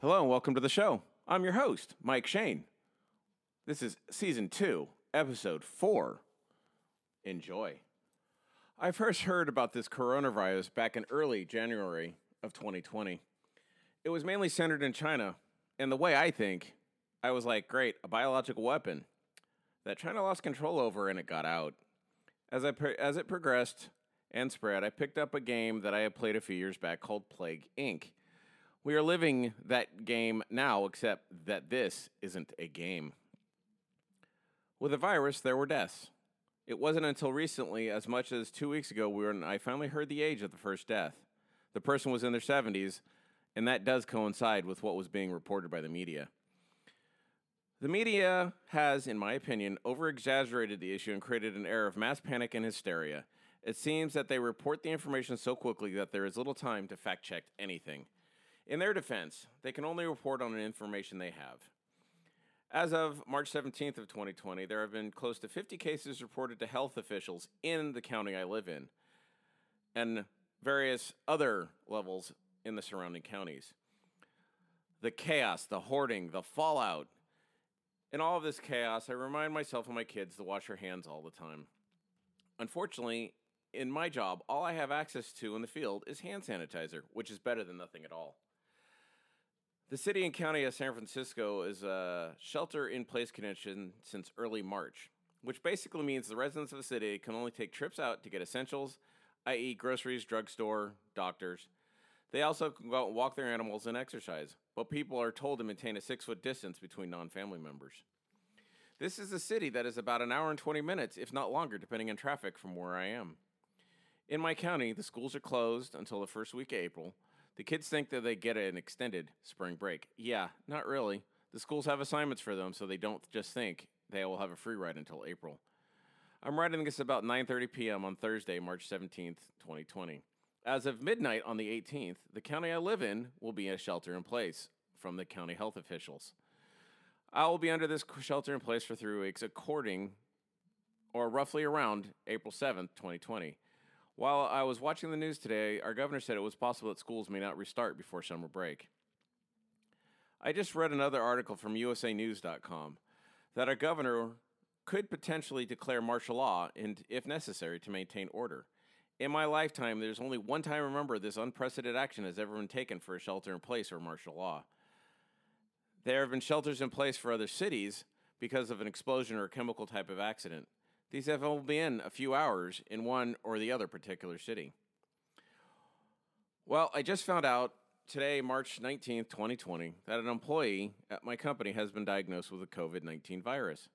Hello and welcome to the show. I'm your host, Mike Shane. This is season two, episode four. Enjoy. I first heard about this coronavirus back in early January of 2020. It was mainly centered in China, and the way I think, I was like, great, a biological weapon that China lost control over and it got out. As, I, as it progressed and spread, I picked up a game that I had played a few years back called Plague Inc. We are living that game now, except that this isn't a game. With a virus, there were deaths. It wasn't until recently, as much as two weeks ago, when I finally heard the age of the first death. The person was in their 70s, and that does coincide with what was being reported by the media. The media has, in my opinion, over exaggerated the issue and created an air of mass panic and hysteria. It seems that they report the information so quickly that there is little time to fact check anything. In their defense, they can only report on the information they have. As of March 17th of 2020, there have been close to 50 cases reported to health officials in the county I live in and various other levels in the surrounding counties. The chaos, the hoarding, the fallout. In all of this chaos, I remind myself and my kids to wash their hands all the time. Unfortunately, in my job, all I have access to in the field is hand sanitizer, which is better than nothing at all. The city and county of San Francisco is a shelter in place condition since early March, which basically means the residents of the city can only take trips out to get essentials, i.e., groceries, drugstore, doctors. They also can go out and walk their animals and exercise, but people are told to maintain a six foot distance between non family members. This is a city that is about an hour and 20 minutes, if not longer, depending on traffic from where I am. In my county, the schools are closed until the first week of April, the kids think that they get an extended spring break. Yeah, not really. The schools have assignments for them, so they don't just think they will have a free ride until April. I'm writing this about 9:30 p.m. on Thursday, March 17th, 2020. As of midnight on the 18th, the county I live in will be in a shelter in place from the county health officials. I will be under this shelter in place for 3 weeks according or roughly around April 7th, 2020. While I was watching the news today, our governor said it was possible that schools may not restart before summer break. I just read another article from USANews.com that our governor could potentially declare martial law and, if necessary, to maintain order. In my lifetime, there's only one time I remember this unprecedented action has ever been taken for a shelter in place or martial law. There have been shelters in place for other cities because of an explosion or a chemical type of accident. These have only been a few hours in one or the other particular city. Well, I just found out today, March 19th, 2020, that an employee at my company has been diagnosed with a COVID 19 virus.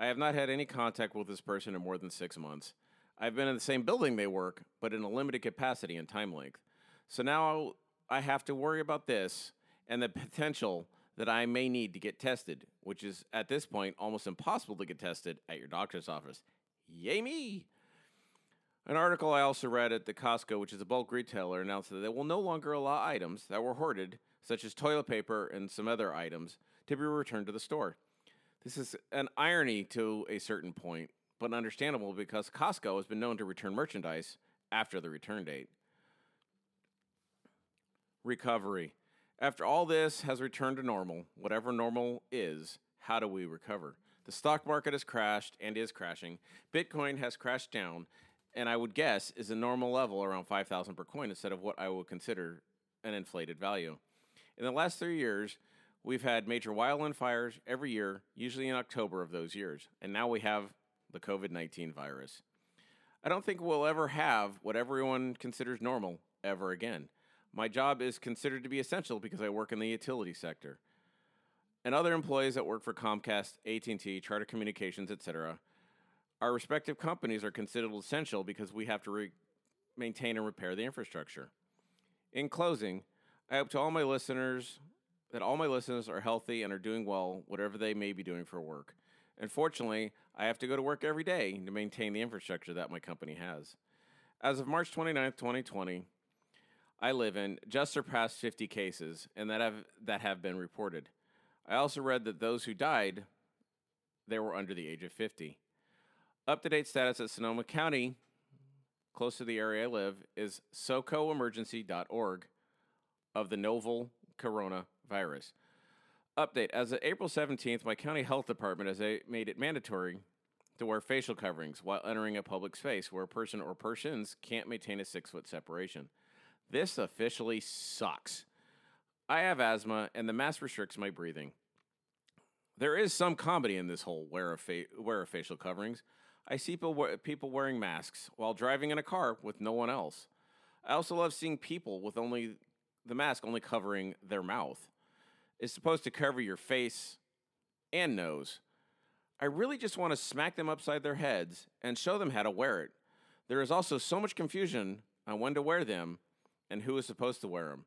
I have not had any contact with this person in more than six months. I've been in the same building they work, but in a limited capacity and time length. So now I have to worry about this and the potential that I may need to get tested, which is at this point almost impossible to get tested at your doctor's office. Yay me! An article I also read at the Costco, which is a bulk retailer, announced that they will no longer allow items that were hoarded, such as toilet paper and some other items, to be returned to the store. This is an irony to a certain point, but understandable because Costco has been known to return merchandise after the return date. Recovery. After all this has returned to normal, whatever normal is, how do we recover? The stock market has crashed and is crashing. Bitcoin has crashed down, and I would guess is a normal level around 5,000 per coin instead of what I would consider an inflated value. In the last three years, we've had major wildland fires every year, usually in October of those years, and now we have the COVID 19 virus. I don't think we'll ever have what everyone considers normal ever again. My job is considered to be essential because I work in the utility sector. And other employees that work for Comcast, AT&T, Charter Communications, etc. Our respective companies are considered essential because we have to re- maintain and repair the infrastructure. In closing, I hope to all my listeners that all my listeners are healthy and are doing well, whatever they may be doing for work. Unfortunately, I have to go to work every day to maintain the infrastructure that my company has. As of March 29th, 2020, I live in just surpassed 50 cases and that have that have been reported. I also read that those who died they were under the age of 50. Up to date status at Sonoma County, close to the area I live, is socoemergency.org of the novel coronavirus. Update As of April 17th, my county health department has made it mandatory to wear facial coverings while entering a public space where a person or persons can't maintain a six foot separation. This officially sucks. I have asthma, and the mask restricts my breathing. There is some comedy in this whole wear of, fa- wear of facial coverings. I see people, people wearing masks while driving in a car with no one else. I also love seeing people with only the mask only covering their mouth. It's supposed to cover your face and nose. I really just want to smack them upside their heads and show them how to wear it. There is also so much confusion on when to wear them and who is supposed to wear them.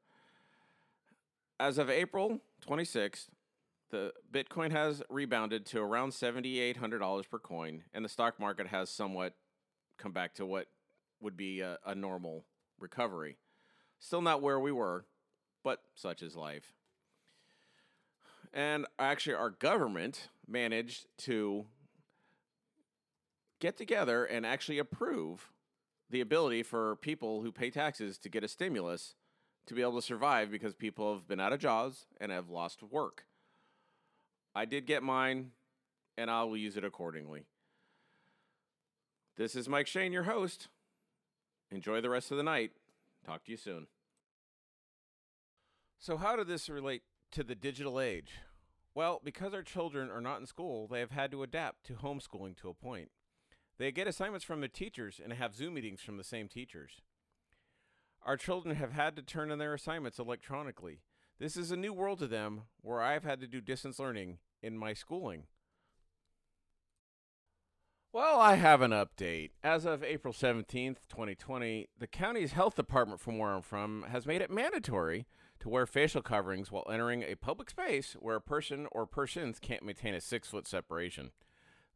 As of April 26th, the Bitcoin has rebounded to around $7,800 per coin, and the stock market has somewhat come back to what would be a, a normal recovery. Still not where we were, but such is life. And actually, our government managed to get together and actually approve the ability for people who pay taxes to get a stimulus to be able to survive because people have been out of jobs and have lost work. I did get mine, and I will use it accordingly. This is Mike Shane, your host. Enjoy the rest of the night. Talk to you soon. So, how did this relate to the digital age? Well, because our children are not in school, they have had to adapt to homeschooling to a point. They get assignments from their teachers and have Zoom meetings from the same teachers. Our children have had to turn in their assignments electronically. This is a new world to them where I've had to do distance learning in my schooling. Well, I have an update. As of April 17th, 2020, the county's health department, from where I'm from, has made it mandatory to wear facial coverings while entering a public space where a person or persons can't maintain a six foot separation.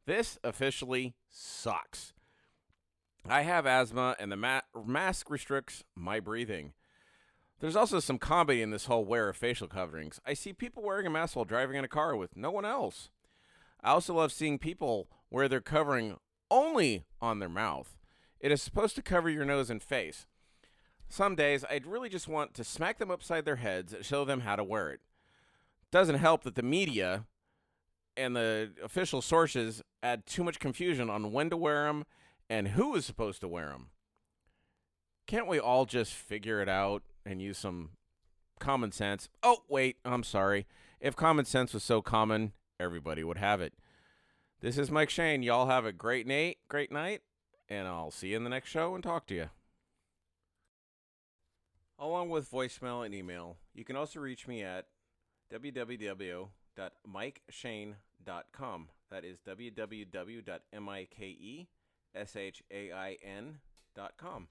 This officially sucks. I have asthma, and the ma- mask restricts my breathing. There's also some comedy in this whole wear of facial coverings. I see people wearing a mask while driving in a car with no one else. I also love seeing people wear their covering only on their mouth. It is supposed to cover your nose and face. Some days I'd really just want to smack them upside their heads and show them how to wear it. Doesn't help that the media and the official sources add too much confusion on when to wear them and who is supposed to wear them. Can't we all just figure it out and use some common sense? Oh, wait, I'm sorry. If common sense was so common, everybody would have it. This is Mike Shane. Y'all have a great night, great night, and I'll see you in the next show and talk to you. Along with voicemail and email, you can also reach me at www.mikeshain.com. That is www.mikeshain.com.